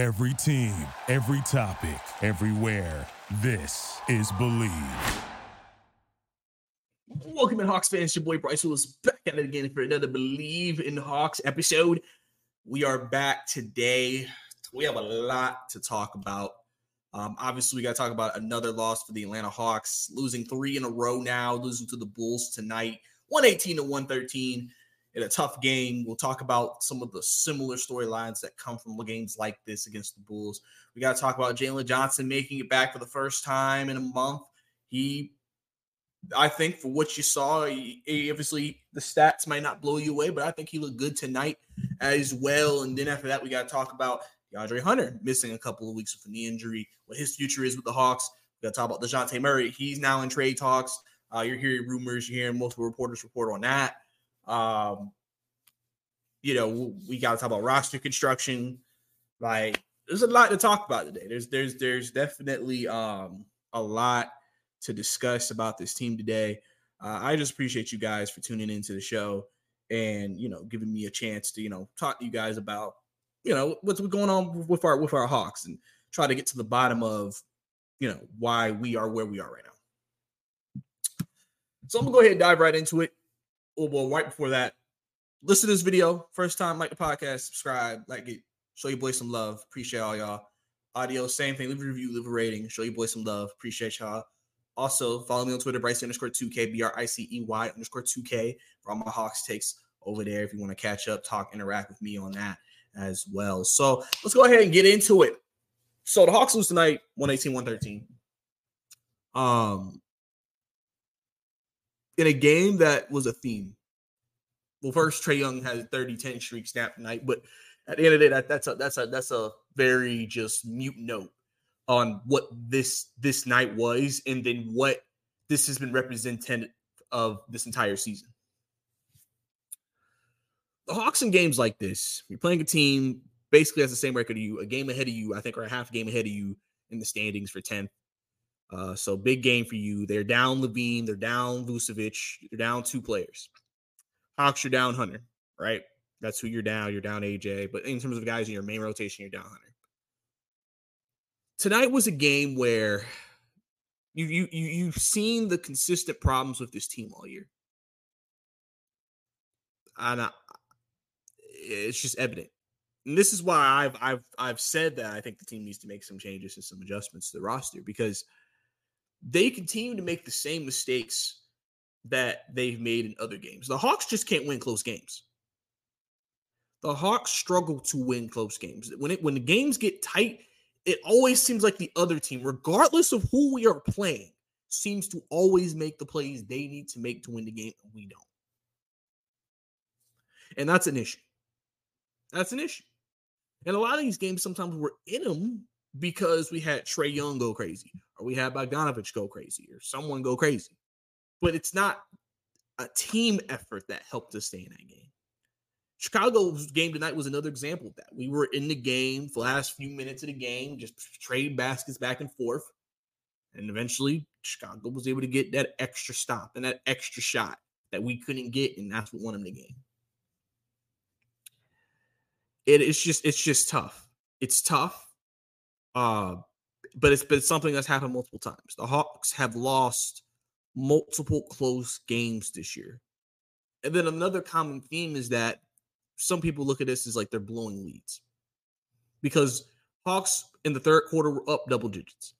Every team, every topic, everywhere. This is Believe. Welcome in Hawks fans. Your boy Bryce Willis back at it again for another Believe in Hawks episode. We are back today. We have a lot to talk about. Um, obviously, we got to talk about another loss for the Atlanta Hawks, losing three in a row now, losing to the Bulls tonight, 118 to 113 in a tough game. We'll talk about some of the similar storylines that come from games like this against the Bulls. We got to talk about Jalen Johnson making it back for the first time in a month. He, I think, for what you saw, he, he, obviously the stats might not blow you away, but I think he looked good tonight as well. And then after that, we got to talk about DeAndre Hunter missing a couple of weeks with a knee injury, what his future is with the Hawks. We got to talk about Dejounte Murray. He's now in trade talks. Uh, you're hearing rumors, you're hearing multiple reporters report on that. Um, you know, we got to talk about roster construction. Like, there's a lot to talk about today. There's there's there's definitely um a lot to discuss about this team today. Uh, I just appreciate you guys for tuning into the show and you know giving me a chance to you know talk to you guys about you know what's going on with our with our Hawks and try to get to the bottom of you know why we are where we are right now. So I'm gonna go ahead and dive right into it oh, well, right before that, listen to this video. First time, like the podcast, subscribe, like it, show your boy some love. Appreciate all y'all. Audio, same thing. Leave a review, leave a rating, show your boy some love. Appreciate y'all. Also, follow me on Twitter, Bryce underscore 2K, B R I C E Y underscore 2K for all my Hawks takes over there. If you want to catch up, talk, interact with me on that as well. So let's go ahead and get into it. So the Hawks lose tonight, 118, 113. Um, in a game that was a theme. Well, hmm. first Trae Young had a 30-10 streak snap tonight, but at the end of the day, that, that's a that's a that's a very just mute note on what this this night was, and then what this has been represented of this entire season. The Hawks in games like this, you're playing a team basically has the same record of you, a game ahead of you, I think, or a half game ahead of you in the standings for 10th. Uh, so big game for you. They're down LaVine, they're down Vucevic, they're down two players. Hawks, you're down Hunter, right? That's who you're down. You're down AJ. But in terms of guys in your main rotation, you're down Hunter. Tonight was a game where you you you you've seen the consistent problems with this team all year. And I, it's just evident. And this is why I've I've I've said that I think the team needs to make some changes and some adjustments to the roster because – they continue to make the same mistakes that they've made in other games. The Hawks just can't win close games. The Hawks struggle to win close games. When it when the games get tight, it always seems like the other team, regardless of who we are playing, seems to always make the plays they need to make to win the game, and we don't. And that's an issue. That's an issue. And a lot of these games, sometimes we're in them because we had Trae Young go crazy, or we had Bogdanovich go crazy, or someone go crazy. But it's not a team effort that helped us stay in that game. Chicago's game tonight was another example of that. We were in the game for the last few minutes of the game, just trade baskets back and forth. And eventually, Chicago was able to get that extra stop and that extra shot that we couldn't get, and that's what won them the game. It is just, it's just tough. It's tough uh, but it's been something that's happened multiple times. The Hawks have lost multiple close games this year. And then another common theme is that some people look at this as like they're blowing leads because Hawks in the third quarter were up double digits.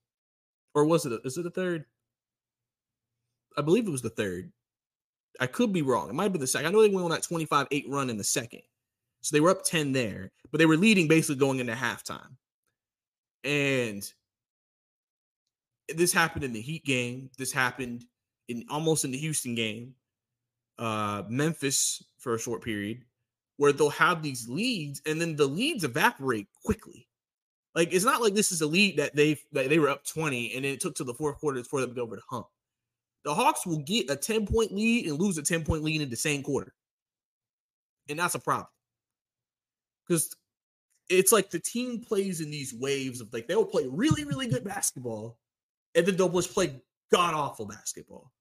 Or was it? Is it the third? I believe it was the third. I could be wrong. It might have been the second. I know they went on that 25 8 run in the second. So they were up 10 there, but they were leading basically going into halftime. And this happened in the Heat game. This happened in almost in the Houston game. Uh, Memphis for a short period, where they'll have these leads and then the leads evaporate quickly. Like it's not like this is a lead that they that they were up 20 and then it took to the fourth quarter for them to go over the hump. The Hawks will get a 10 point lead and lose a 10 point lead in the same quarter. And that's a problem. Because it's like the team plays in these waves of like they'll play really, really good basketball, and then they'll just play god awful basketball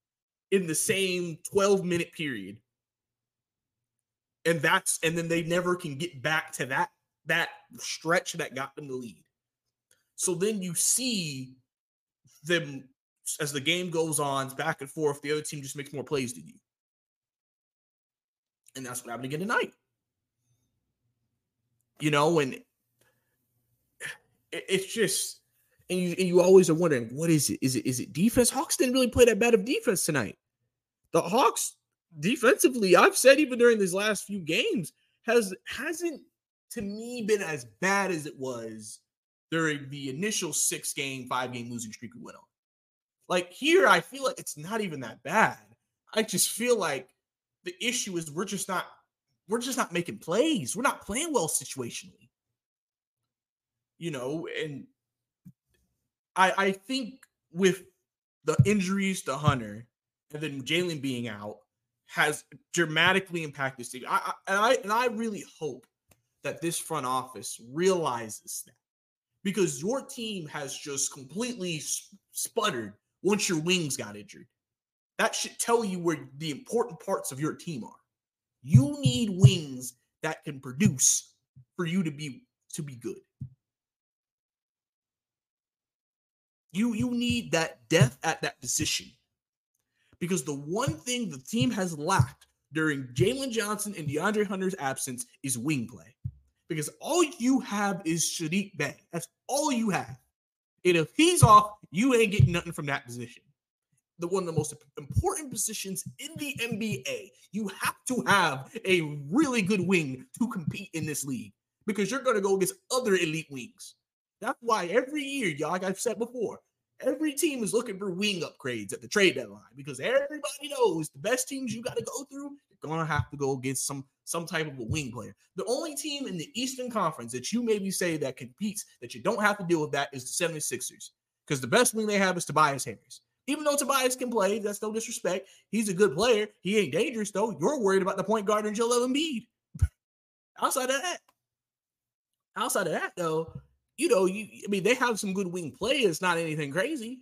in the same 12 minute period. And that's and then they never can get back to that that stretch that got them the lead. So then you see them as the game goes on, back and forth, the other team just makes more plays than you. And that's what happened again tonight. You know, and it's just and you and you always are wondering, what is it? Is it is it defense? Hawks didn't really play that bad of defense tonight. The Hawks defensively, I've said even during these last few games, has hasn't to me been as bad as it was during the initial six game, five game losing streak we went on. Like here, I feel like it's not even that bad. I just feel like the issue is we're just not we're just not making plays. We're not playing well situationally. You know, and I I think with the injuries to Hunter and then Jalen being out has dramatically impacted team. I, I, and I and I really hope that this front office realizes that because your team has just completely sputtered once your wings got injured. That should tell you where the important parts of your team are. You need wings that can produce for you to be to be good. You you need that depth at that position. Because the one thing the team has lacked during Jalen Johnson and DeAndre Hunter's absence is wing play. Because all you have is Saddiq Bey. That's all you have. And if he's off, you ain't getting nothing from that position. The one of the most important positions in the NBA. You have to have a really good wing to compete in this league because you're going to go against other elite wings. That's why every year, y'all, like I've said before, every team is looking for wing upgrades at the trade deadline because everybody knows the best teams you got to go through, you're going to have to go against some some type of a wing player. The only team in the Eastern Conference that you maybe say that competes that you don't have to deal with that is the 76ers because the best wing they have is Tobias Harris. Even though Tobias can play, that's no disrespect. He's a good player. He ain't dangerous though. You're worried about the point guard and Joel Embiid. outside of that, outside of that though, you know, you I mean they have some good wing play. It's not anything crazy.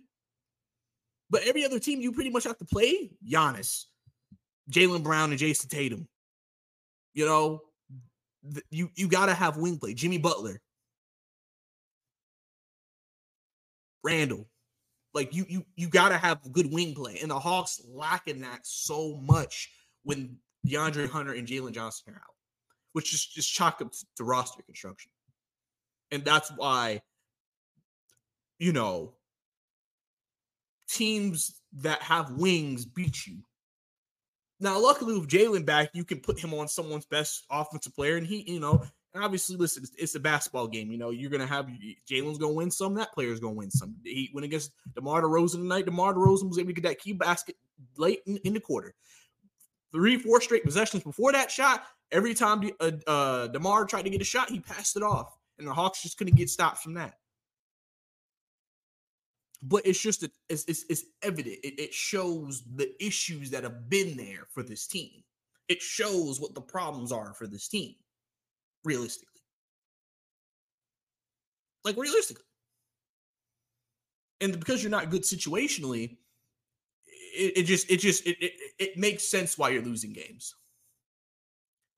But every other team you pretty much have to play Giannis, Jaylen Brown, and Jayson Tatum. You know, you you got to have wing play. Jimmy Butler, Randle, like you you you got to have good wing play, and the Hawks lacking that so much when DeAndre Hunter and Jalen Johnson are out, which is just chalk up to roster construction, and that's why you know teams that have wings beat you now, luckily with Jalen back, you can put him on someone's best offensive player, and he, you know, and obviously, listen, it's, it's, a basketball game. You know, you're gonna have Jalen's gonna win some, that player's gonna win some. He went against DeMar DeRozan tonight. DeMar DeRozan was able to get that key basket late in, in the quarter. Three, four straight possessions before that shot. Every time De, uh, uh, DeMar tried to get a shot, he passed it off, and the Hawks just couldn't get stops from that. But it's just a, it's, it's, it's evident. It, it shows the issues that have been there for this team. It shows what the problems are for this team realistically. Like realistically. And because you're not good situationally it, it just it just it, it, it makes sense why you're losing games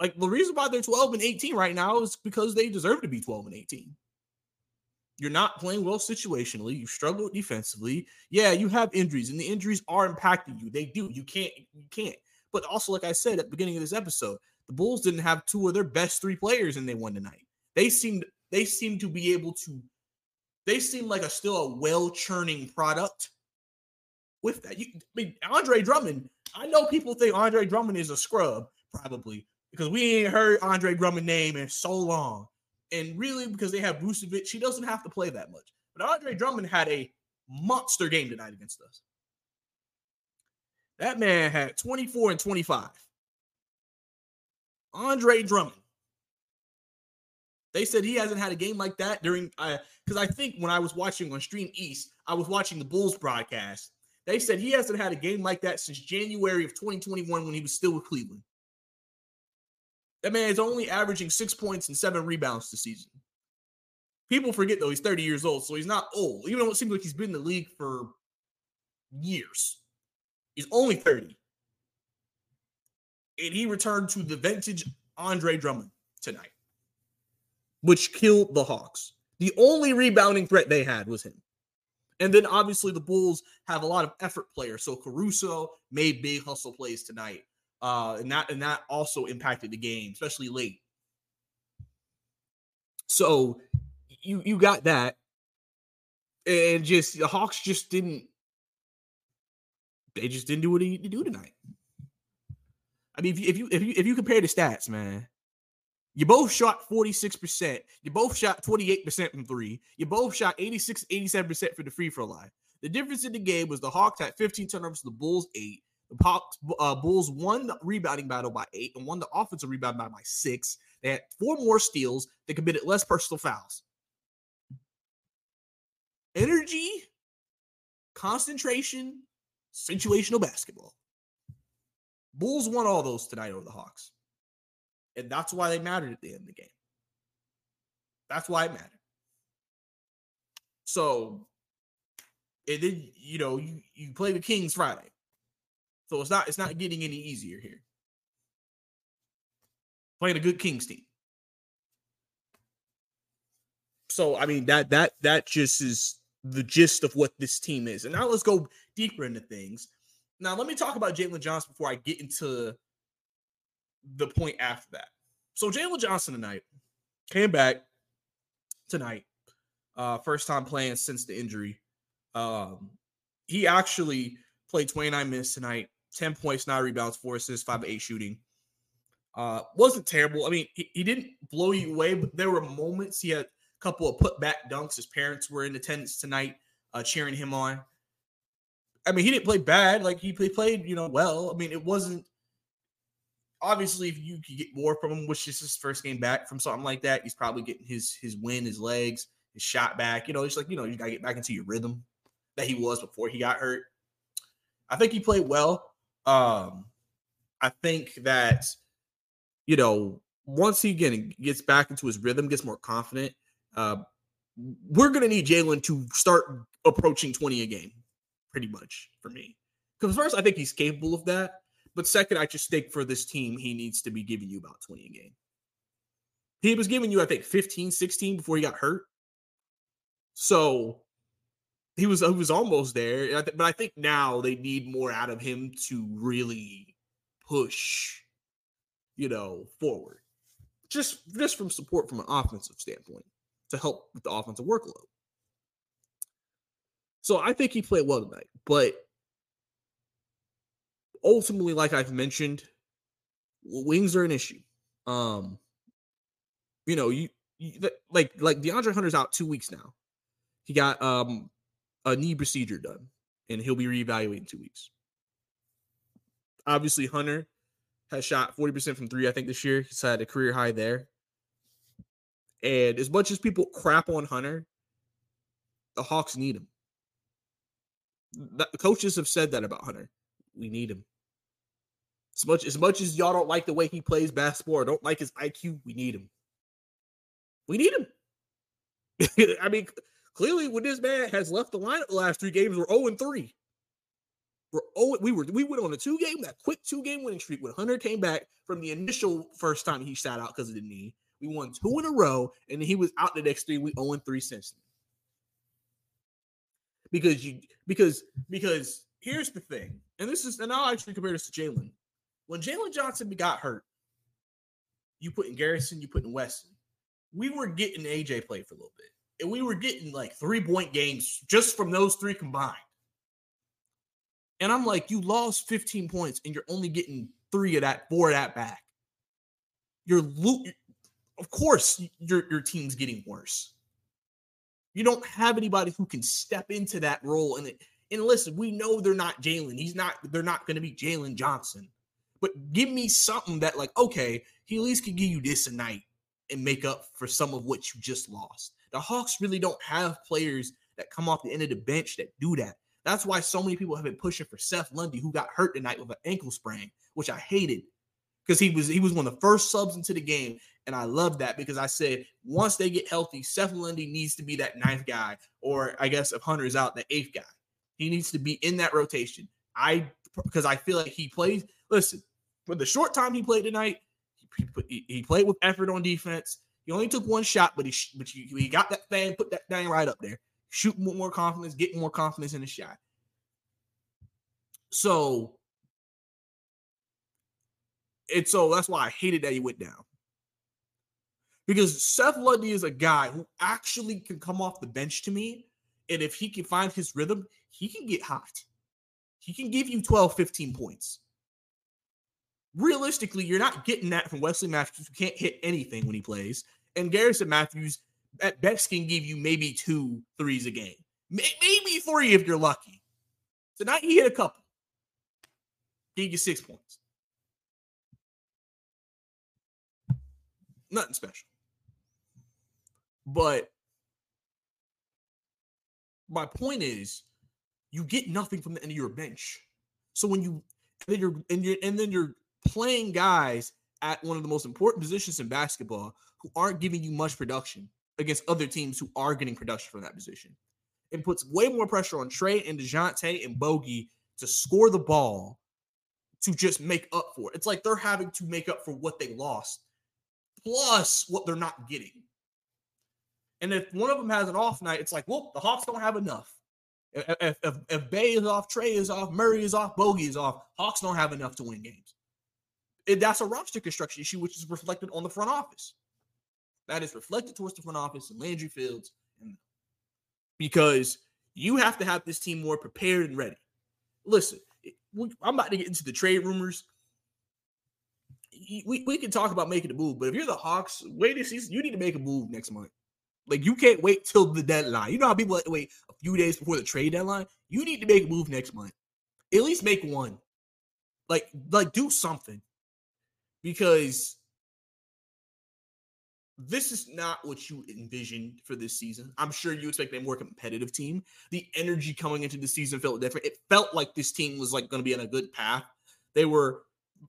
like the reason why they're 12 and 18 right now is because they deserve to be 12 and 18 you're not playing well situationally. You struggle defensively. Yeah, you have injuries, and the injuries are impacting you. They do. You can't. You can't. But also, like I said at the beginning of this episode, the Bulls didn't have two of their best three players, and they won tonight. They seemed. They seemed to be able to. They seem like a still a well churning product. With that, you, I mean, Andre Drummond. I know people think Andre Drummond is a scrub, probably because we ain't heard Andre Drummond name in so long. And really, because they have Vucevic, she doesn't have to play that much. But Andre Drummond had a monster game tonight against us. That man had 24 and 25. Andre Drummond. They said he hasn't had a game like that during because uh, I think when I was watching on Stream East, I was watching the Bulls broadcast. They said he hasn't had a game like that since January of 2021 when he was still with Cleveland. That man is only averaging six points and seven rebounds this season. People forget though he's 30 years old, so he's not old. Even though it seems like he's been in the league for years, he's only 30. And he returned to the vintage Andre Drummond tonight. which killed the Hawks. The only rebounding threat they had was him. And then obviously the Bulls have a lot of effort players. So Caruso made big hustle plays tonight. Uh, and that and that also impacted the game, especially late. So you you got that. And just the Hawks just didn't they just didn't do what they need to do tonight. I mean, if you if you if you if you compare the stats, man, you both shot 46%. You both shot 28% from three. You both shot 86, 87% for the free throw line. The difference in the game was the Hawks had 15 turnovers, the Bulls eight. The uh, Bulls won the rebounding battle by eight and won the offensive rebound by, by six. They had four more steals. They committed less personal fouls. Energy, concentration, situational basketball. Bulls won all those tonight over the Hawks. And that's why they mattered at the end of the game. That's why it mattered. So, and then you know you you play the Kings Friday, so it's not it's not getting any easier here. Playing a good Kings team. So I mean that that that just is the gist of what this team is. And now let's go deeper into things. Now let me talk about Jalen Johnson before I get into the point after that. So Jalen Johnson tonight came back tonight, uh, first time playing since the injury. Um, he actually played 29 minutes tonight, 10 points, nine rebounds, four assists, five eight shooting. Uh, wasn't terrible. I mean, he, he didn't blow you away, but there were moments he had a couple of put back dunks. His parents were in attendance tonight, uh, cheering him on. I mean, he didn't play bad. Like he played, you know, well. I mean, it wasn't obviously, if you could get more from him, which is his first game back from something like that, he's probably getting his his win, his legs, his shot back. You know, it's like you know you gotta get back into your rhythm that he was before he got hurt. I think he played well. Um, I think that you know once he again gets back into his rhythm, gets more confident, uh, we're gonna need Jalen to start approaching twenty a game, pretty much for me. Because first, I think he's capable of that. But second, I just think for this team, he needs to be giving you about 20 a game. He was giving you, I think, 15, 16 before he got hurt. So he was he was almost there. But I think now they need more out of him to really push, you know, forward. Just just from support from an offensive standpoint to help with the offensive workload. So I think he played well tonight, but ultimately, like I've mentioned, wings are an issue. Um, you know, you, you like like DeAndre Hunter's out two weeks now. He got um a knee procedure done, and he'll be reevaluated in two weeks. Obviously, Hunter has shot 40% from three, I think, this year. He's had a career high there. And as much as people crap on Hunter, the Hawks need him. The coaches have said that about Hunter. We need him. As much as much as y'all don't like the way he plays basketball or don't like his IQ, we need him. We need him. I mean, clearly, when this man has left the lineup the last three games, we're 0 3. We're 0, we were we went on a two game, that quick two game winning streak when Hunter came back from the initial first time he sat out because of the knee. We won two in a row, and then he was out the next three. We 0 3 since then. Because you because because here's the thing, and this is and I'll actually compare this to Jalen when Jalen Johnson got hurt, you put in Garrison, you put in Weston. We were getting AJ play for a little bit, and we were getting like three point games just from those three combined. And I'm like, you lost 15 points, and you're only getting three of that, four of that back. You're lo- of course your your team's getting worse. You don't have anybody who can step into that role. And and listen, we know they're not Jalen. He's not. They're not going to be Jalen Johnson but give me something that like okay he at least can give you this a night and make up for some of what you just lost the hawks really don't have players that come off the end of the bench that do that. That's why so many people have been pushing for seth lundy who got hurt tonight with an ankle sprain which i hated because he was he was one of the first subs into the game and i love that because i said once they get healthy seth lundy needs to be that ninth guy or i guess if hunter is out the eighth guy. He needs to be in that rotation. I because i feel like he plays listen for the short time he played tonight, he, he, he played with effort on defense. He only took one shot, but he but he, got that thing, put that thing right up there. Shoot more confidence, get more confidence in the shot. So it's so that's why I hated that he went down. Because Seth Lundy is a guy who actually can come off the bench to me. And if he can find his rhythm, he can get hot. He can give you 12, 15 points. Realistically, you're not getting that from Wesley Matthews, who can't hit anything when he plays. And Garrison Mathews, at best, can give you maybe two threes a game. Maybe three if you're lucky. Tonight, he hit a couple. Gave you six points. Nothing special. But my point is, you get nothing from the end of your bench. So when you and then you're and you're and then you're playing guys at one of the most important positions in basketball who aren't giving you much production against other teams who are getting production from that position. It puts way more pressure on Trae and DeJounte and Bogey to score the ball to just make up for it. It's like they're having to make up for what they lost, plus what they're not getting. And if one of them has an off night, it's like, well, the Hawks don't have enough. If, if, if Bey is off, Trae is off, Murray is off, Bogey is off, Hawks don't have enough to win games. That's a roster construction issue, which is reflected on the front office. That is reflected towards the front office and Landry Fields, and because you have to have this team more prepared and ready. Listen, I'm about to get into the trade rumors. We, we can talk about making a move, but if you're the Hawks, wait a season, you need to make a move next month. Like you can't wait till the deadline. You know how people wait a few days before the trade deadline? You need to make a move next month. At least make one. Like, like do something. Because this is not what you envisioned for this season. I'm sure you expect a more competitive team. The energy coming into the season felt different. It felt like this team was like going to be on a good path. They were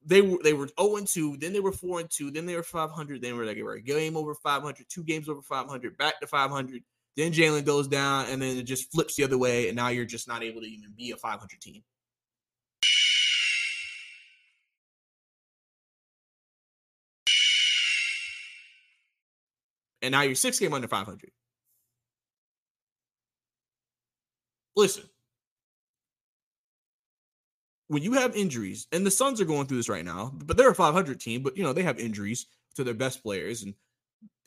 they were they were 0 and 2, then they were 4 and 2, then they were 500, then were like a game over 500, two games over 500, back to 500. Then Jalen goes down, and then it just flips the other way, and now you're just not able to even be a 500 team. And now you're six game under 500. Listen, when you have injuries, and the Suns are going through this right now, but they're a 500 team, but you know, they have injuries to their best players, and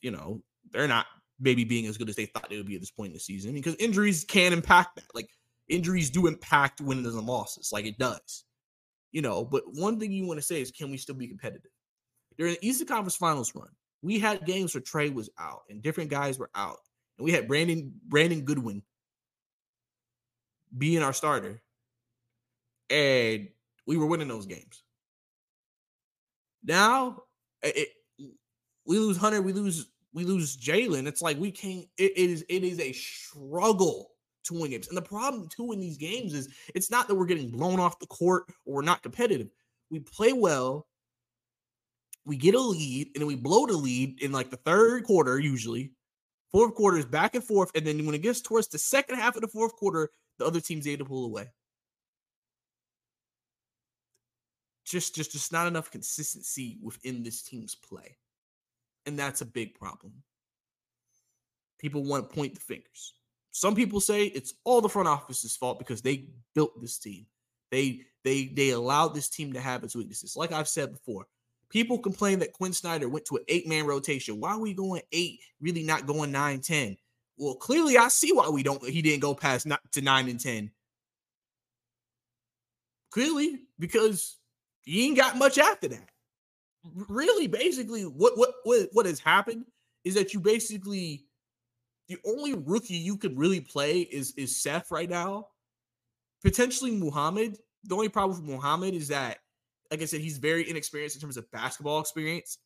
you know, they're not maybe being as good as they thought they would be at this point in the season because injuries can impact that. Like injuries do impact wins and losses, like it does. You know, but one thing you want to say is can we still be competitive? During the Eastern Conference Finals run, we had games where Trey was out and different guys were out. And we had Brandon Brandon Goodwin being our starter and we were winning those games. Now, it, we lose Hunter, we lose we lose Jalen. It's like we can't. It, it is it is a struggle to win games, and the problem too in these games is it's not that we're getting blown off the court or we're not competitive. We play well, we get a lead, and then we blow the lead in like the third quarter usually. Fourth quarter is back and forth, and then when it gets towards the second half of the fourth quarter, the other team's able to pull away. just just just not enough consistency within this team's play. And that's a big problem. People want to point the fingers. Some people say it's all the front office's fault because they built this team. They they they allowed this team to have its weaknesses. Like I've said before, people complain that Quin Snyder went to an eight-man rotation. Why are we going eight, really not going nine, 10? Well, clearly I see why we don't he didn't go past not to nine and 10. Clearly, because you ain't got much after that. Really, basically, what what what what has happened is that you basically the only rookie you could really play is is Seth right now. Potentially Muhammad. The only problem with Muhammad is that, like I said, he's very inexperienced in terms of basketball experience,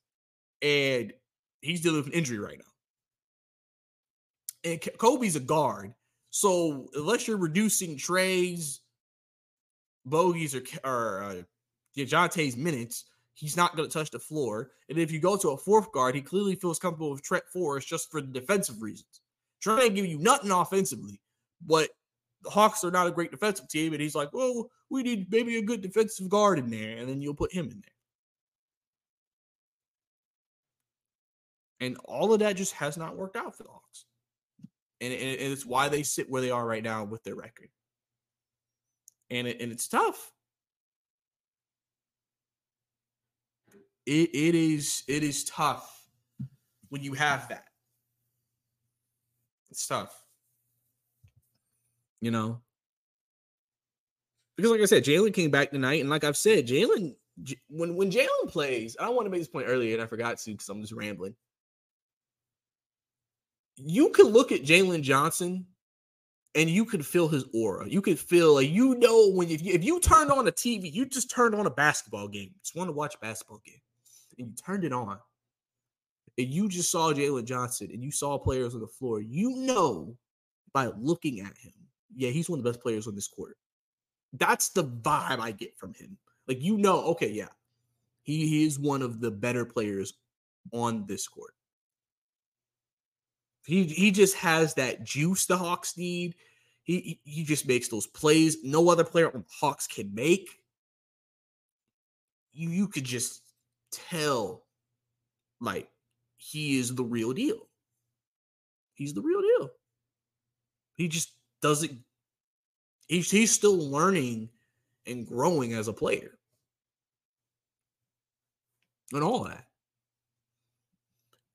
and he's dealing with an injury right now. And Kobe's a guard, so unless you're reducing Trae's, Bogies, or, or uh, DeJounte's minutes, he's not going to touch the floor. And if you go to a fourth guard, he clearly feels comfortable with Trent Forrest just for the defensive reasons. Trent ain't giving you nothing offensively, but the Hawks are not a great defensive team. And he's like, well, we need maybe a good defensive guard in there. And then you'll put him in there. And all of that just has not worked out for the Hawks. And, and it's why they sit where they are right now with their record. And, it, and it's tough. It, it is it is tough when you have that. It's tough. You know? Because like I said, Jalen came back tonight, and like I've said, Jalen when when Jalen plays, I want to make this point earlier, and I forgot to because I'm just rambling. You could look at Jalen Johnson and you could feel his aura. You could feel like you know when if you, if you turned on a TV, you just turned on a basketball game. Just want to watch a basketball game, and you turned it on, and you just saw Jalen Johnson, and you saw players on the floor. You know by looking at him, yeah, he's one of the best players on this court. That's the vibe I get from him. Like you know, okay, yeah, he, he is one of the better players on this court. He he just has that juice the Hawks need. He he just makes those plays no other player on the Hawks can make. You you could just tell like he is the real deal. He's the real deal. He just doesn't he's he's still learning and growing as a player. And all that.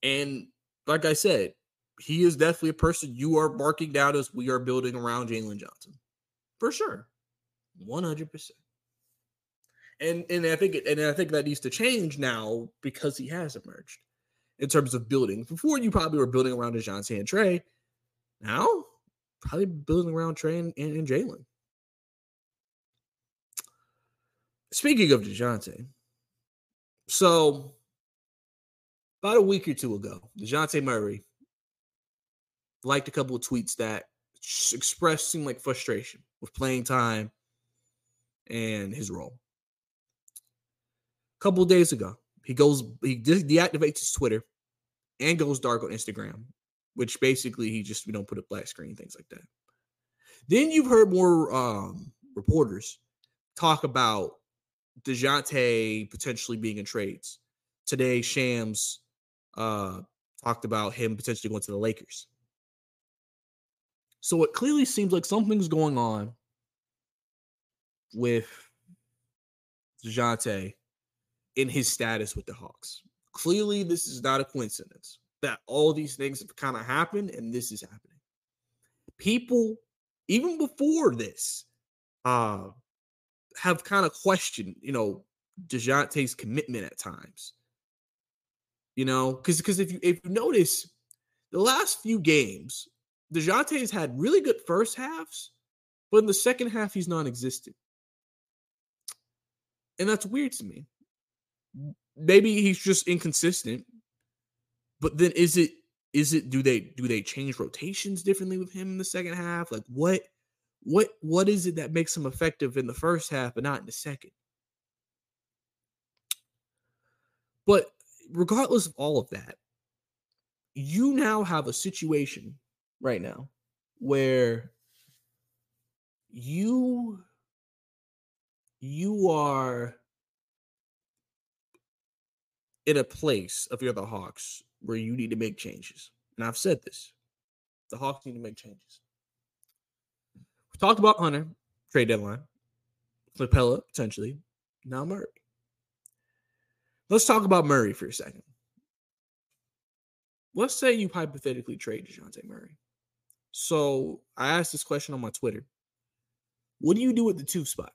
And like I said, he is definitely a person you are marking down as we are building around Jalen Johnson. For sure. 100%. And and I think and I think that needs to change now because he has emerged in terms of building. Before you probably were building around DeJounte and Trae. Now, probably building around Trae and, and, and Jalen. Speaking of DeJounte, so about a week or two ago, DeJounte Murray liked a couple of tweets that expressed seemed like frustration with playing time and his role. A couple days ago, he goes he deactivates his Twitter and goes dark on Instagram, which basically he just we don't put a black screen things like that. Then you've heard more um, reporters talk about DeJounte potentially being in trades. Today, Shams uh, talked about him potentially going to the Lakers. So it clearly seems like something's going on with DeJounte in his status with the Hawks. Clearly, this is not a coincidence that all these things have kind of happened and this is happening. People, even before this, uh, have kind of questioned, you know, DeJounte's commitment at times. You know, because because if you if you notice the last few games, DeJounte's had really good first halves, but in the second half, he's non-existent. And that's weird to me. Maybe he's just inconsistent. But then is it is it do they do they change rotations differently with him in the second half? Like what what what is it that makes him effective in the first half but not in the second? But regardless of all of that, you now have a situation right now where you you are in a place of you're the Hawks where you need to make changes. And I've said this. The Hawks need to make changes. We talked about Hunter, trade deadline, Capela, potentially. Now Murray. Let's talk about Murray for a second. Let's say you hypothetically trade DeJounte Murray. So I asked this question on my Twitter. What do you do with the two spot?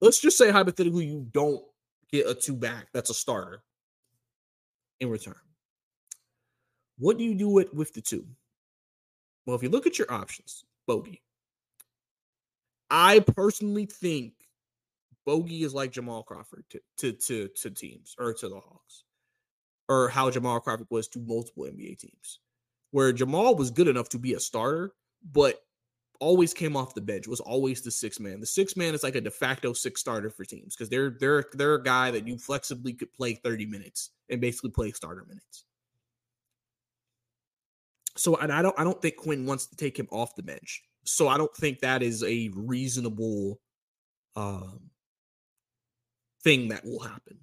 Let's just say hypothetically you don't get a two back that's a starter in return. What do you do with, with the two? Well, if you look at your options, Bogey, I personally think Bogey is like Jamal Crawford to, to to to teams or to the Hawks, or how Jamal Crawford was to multiple NBA teams, where Jamal was good enough to be a starter, but always came off the bench. Was always the six man. The six man is like a de facto six starter for teams because they're they're they're a guy that you flexibly could play thirty minutes and basically play starter minutes. So and I don't I don't think Quin wants to take him off the bench so I don't think that is a reasonable um, thing that will happen.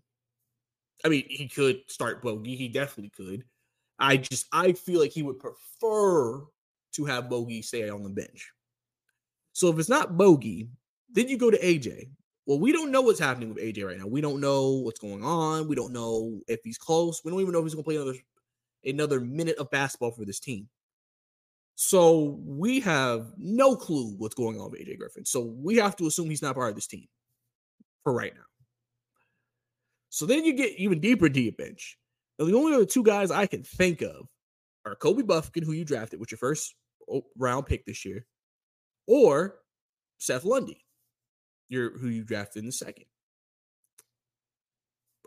I mean, he could start Bogey. He definitely could. I just I feel like he would prefer to have Bogey stay on the bench. So if it's not Bogey, then you go to AJ. Well, we don't know what's happening with AJ right now. We don't know what's going on. We don't know if he's close. We don't even know if he's going to play another another minute of basketball for this team. So we have no clue what's going on with AJ Griffin. So we have to assume he's not part of this team for right now. So then you get even deeper into your bench. Now, the only other two guys I can think of are Kobe Bufkin, who you drafted with your first oh, round pick this year, or Seth Lundy, your who you drafted in the second.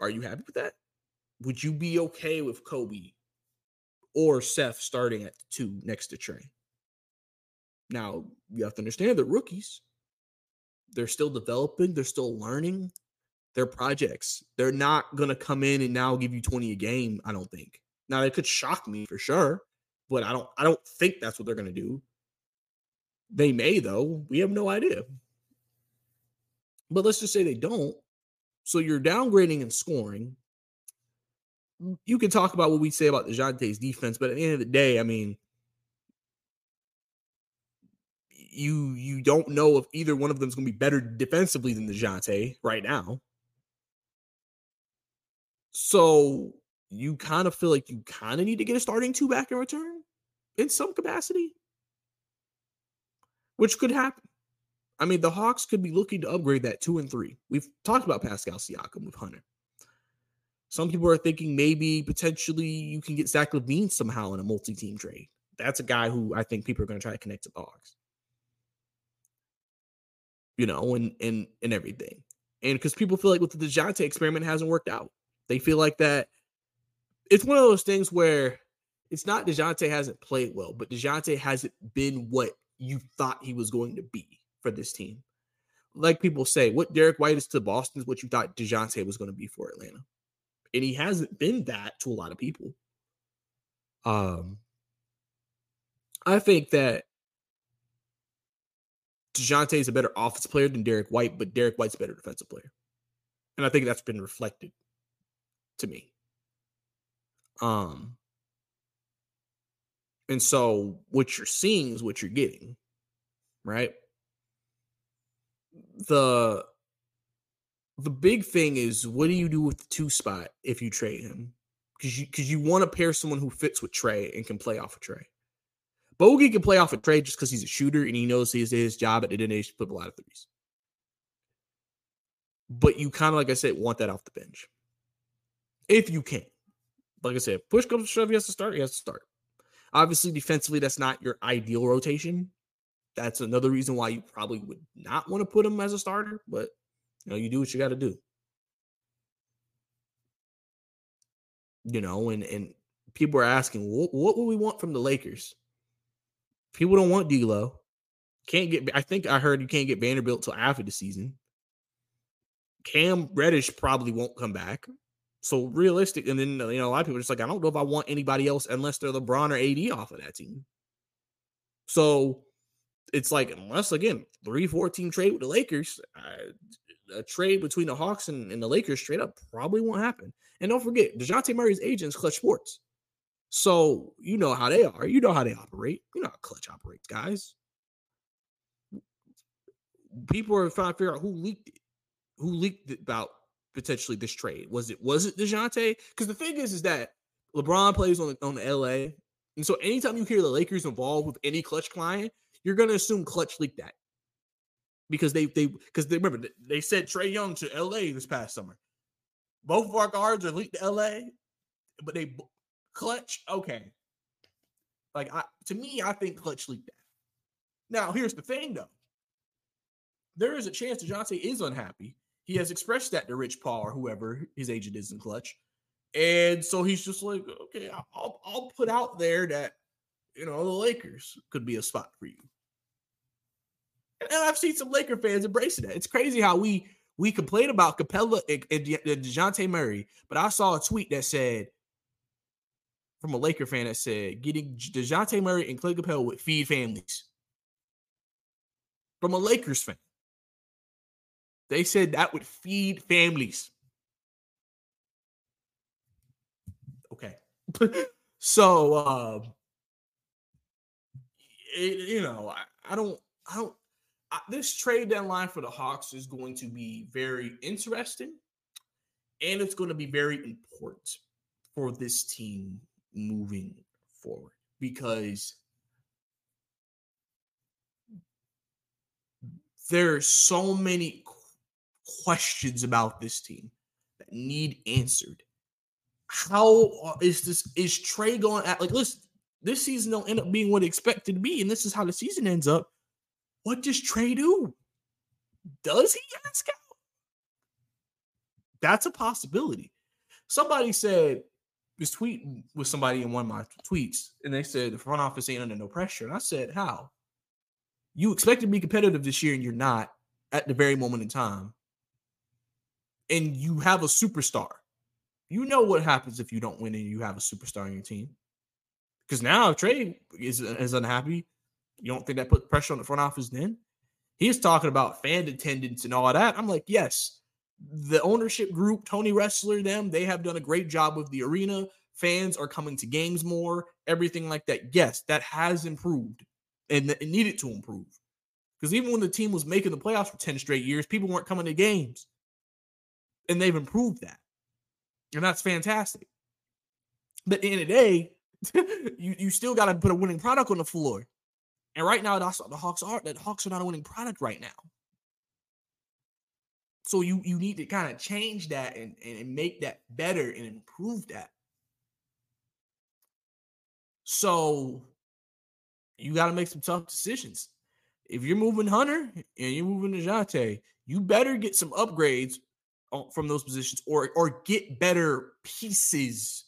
Are you happy with that? Would you be okay with Kobe or Seth starting at two next to Trae? Now, you have to understand that rookies, they're still developing, they're still learning their projects. They're not going to come in and now give you 20 a game, I don't think. Now, it could shock me for sure, but I don't I don't think that's what they're going to do. They may though. We have no idea. But let's just say they don't. So you're downgrading and scoring. You can talk about what we say about DeJounte's defense, but at the end of the day, I mean, you you don't know if either one of them is going to be better defensively than DeJounte right now. So you kind of feel like you kind of need to get a starting two back in return in some capacity, which could happen. I mean, the Hawks could be looking to upgrade that two and three. We've talked about Pascal Siakam with Hunter. Some people are thinking maybe potentially you can get Zach LaVine somehow in a multi-team trade. That's a guy who I think people are going to try to connect to Hawks. You know, and and and everything. And because people feel like with the DeJounte experiment hasn't worked out. They feel like that it's one of those things where it's not DeJounte hasn't played well, but DeJounte hasn't been what you thought he was going to be for this team. Like people say, what Derrick White is to Boston is what you thought DeJounte was going to be for Atlanta. And he hasn't been that to a lot of people. Um, I think that DeJounte is a better offensive player than Derrick White, but Derrick White's a better defensive player. And I think that's been reflected to me. Um, and so what you're seeing is what you're getting, right? The the big thing is what do you do with the two spot if you trade him? Because you because you want to pair someone who fits with Trae and can play off of Trae. Bogey can play off of Trae just because he's a shooter and he knows his his job at the end of put a lot of threes. But you kind of like I said want that off the bench if you can. Like I said, push comes to shove, he has to start. He has to start. Obviously, defensively, that's not your ideal rotation. That's another reason why you probably would not want to put him as a starter, but you know, you do what you got to do. You know, and and people are asking, what, what would we want from the Lakers? People don't want D'Lo. Can't get. I think I heard you can't get Vanderbilt till after the season. Cam Reddish probably won't come back. So realistic, and then you know a lot of people are just like, I don't know if I want anybody else unless they're LeBron or AD off of that team. So it's like unless again three four team trade with the Lakers, uh, a trade between the Hawks and, and, the Lakers straight up probably won't happen. And don't forget, Dejounte Murray's agent's Klutch Sports, so you know how they are. You know how they operate. You know how Klutch operates, guys. People are trying to figure out who leaked it, who leaked about potentially this trade? Was it was it Dejounte? Because the thing is, is that LeBron plays on on the LA, and so anytime you hear the Lakers involved with any Klutch client, you're gonna assume Klutch leaked that because they they because they remember they said Trae Young to LA this past summer. Both of our guards are linked to LA, but they clutch okay. Like I, to me, I think Klutch leaked that. Now here's the thing though. There is a chance Dejounte is unhappy he has expressed that to Rich Paul or whoever his agent is in Klutch. And so he's just like, okay, I'll, I'll put out there that, you know, the Lakers could be a spot for you. And I've seen some Laker fans embracing that. It's crazy how we we complain about Capela and, and, and DeJounte Murray, but I saw a tweet that said, from a Laker fan that said, getting DeJounte Murray and Clay Capela would feed families. From a Lakers fan. They said that would feed families. Okay. So, uh, it, you know, I, I don't, I don't. This trade deadline for the Hawks is going to be very interesting, and it's going to be very important for this team moving forward because there are so many questions about this team that need answered. How uh, this? Is Trae going at like listen? This season don't end up being what expected to be, and this is how the season ends up. What does Trae do? Does he ask out? That's a possibility. Somebody said was tweeting with somebody in one of my tweets, and they said the front office ain't under no pressure. And I said, How? You expect to be competitive this year, and you're not at the very moment in time. And you have a superstar. You know what happens if you don't win and you have a superstar on your team. Because now Trae is, uh, is unhappy, you don't think that put pressure on the front office then? He's talking about fan attendance and all that. I'm like, yes, the ownership group, Tony Ressler, them, they have done a great job with the arena. Fans are coming to games more, everything like that. Yes, that has improved and it needed to improve. Because even when the team was making the playoffs for 10 straight years, people weren't coming to games. And they've improved that. And that's fantastic. But at the end of the day, you, you still got to put a winning product on the floor. And right now, that's the Hawks are. that Hawks are not a winning product right now. So you you need to kind of change that and, and make that better and improve that. So you got to make some tough decisions. If you're moving Hunter and you're moving Dejounte, you better get some upgrades from those positions or or get better pieces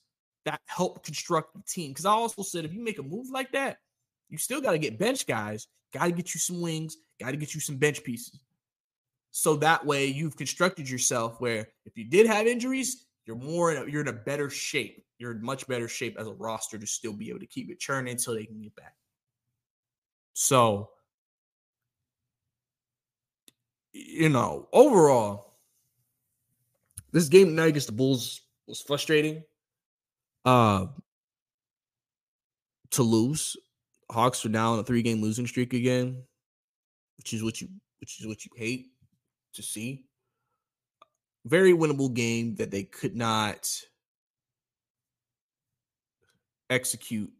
that help construct the team. Because I also said if you make a move like that, you still got to get bench guys, got to get you some wings, got to get you some bench pieces. So that way you've constructed yourself where if you did have injuries, you're more in a, you're in a better shape. You're in much better shape as a roster to still be able to keep it churning until they can get back. So, you know, overall, this game tonight against the Bulls was frustrating. Uh, to lose, Hawks are now on a three-game losing streak again, which is what you which is what you hate to see. Very winnable game that they could not execute.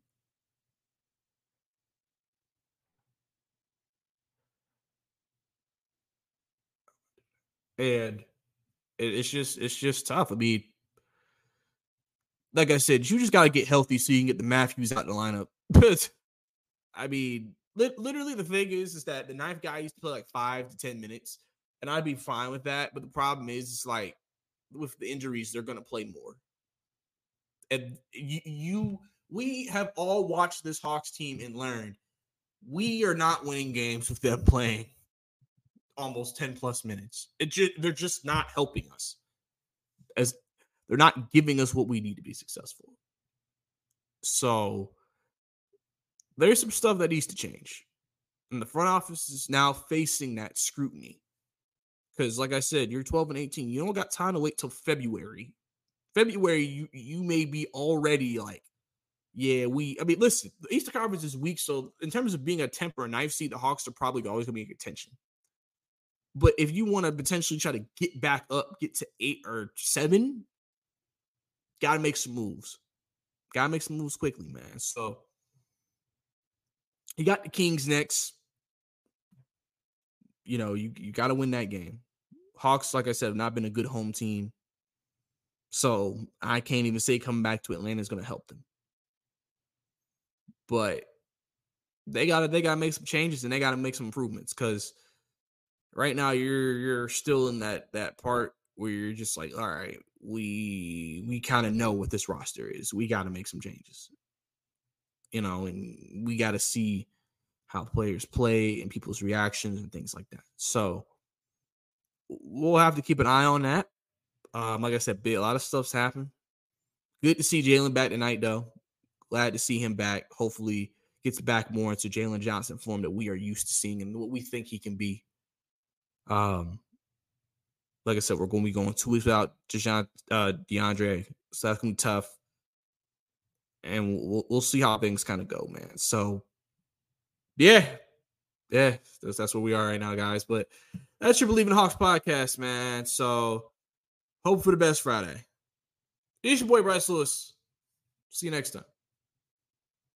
And it's just it's just tough. I mean, like I said, you just got to get healthy so you can get the Mathews out in the lineup. I mean, li- literally, the thing is, is that the ninth guy used to play like five to ten minutes and I'd be fine with that. But the problem is, it's like with the injuries, they're going to play more. And you, you, we have all watched this Hawks team and learned we are not winning games with them playing almost 10 plus minutes. It just, they're just not helping us. As they're not giving us what we need to be successful. So there's some stuff that needs to change. And the front office is now facing that scrutiny. Because, like I said, you're 12 and 18. You don't got time to wait till February. February, you you may be already like, yeah, we. I mean, listen, the Eastern Conference is weak, so in terms of being a temper and knife seat, the Hawks are probably always going to be in contention. But if you want to potentially try to get back up, get to eight or seven, got to make some moves. Got to make some moves quickly, man. So you got the Kings next. You know, you, you got to win that game. Hawks, like I said, have not been a good home team. So I can't even say coming back to Atlanta is going to help them. But they gotta they gotta make some changes and they gotta make some improvements because right now you're you're still in that that part where you're just like, all right, we we kind of know what this roster is. We got to make some changes, you know, and we got to see how players play and people's reactions and things like that. So we'll have to keep an eye on that. Um, like I said, a lot of stuff's happened. Good to see Jalen back tonight, though. Glad to see him back. Hopefully, gets back more into Jalen Johnson form that we are used to seeing and what we think he can be. Um, like I said, we're going to be going two weeks without uh, DeAndre, so that's gonna be tough. And we'll we'll see how things kind of go, man. So yeah, yeah, that's, that's where we are right now, guys. But that's your Bleav in Hawks podcast, man. So hope for the best Friday. It's your boy Bryce Lewis. See you next time.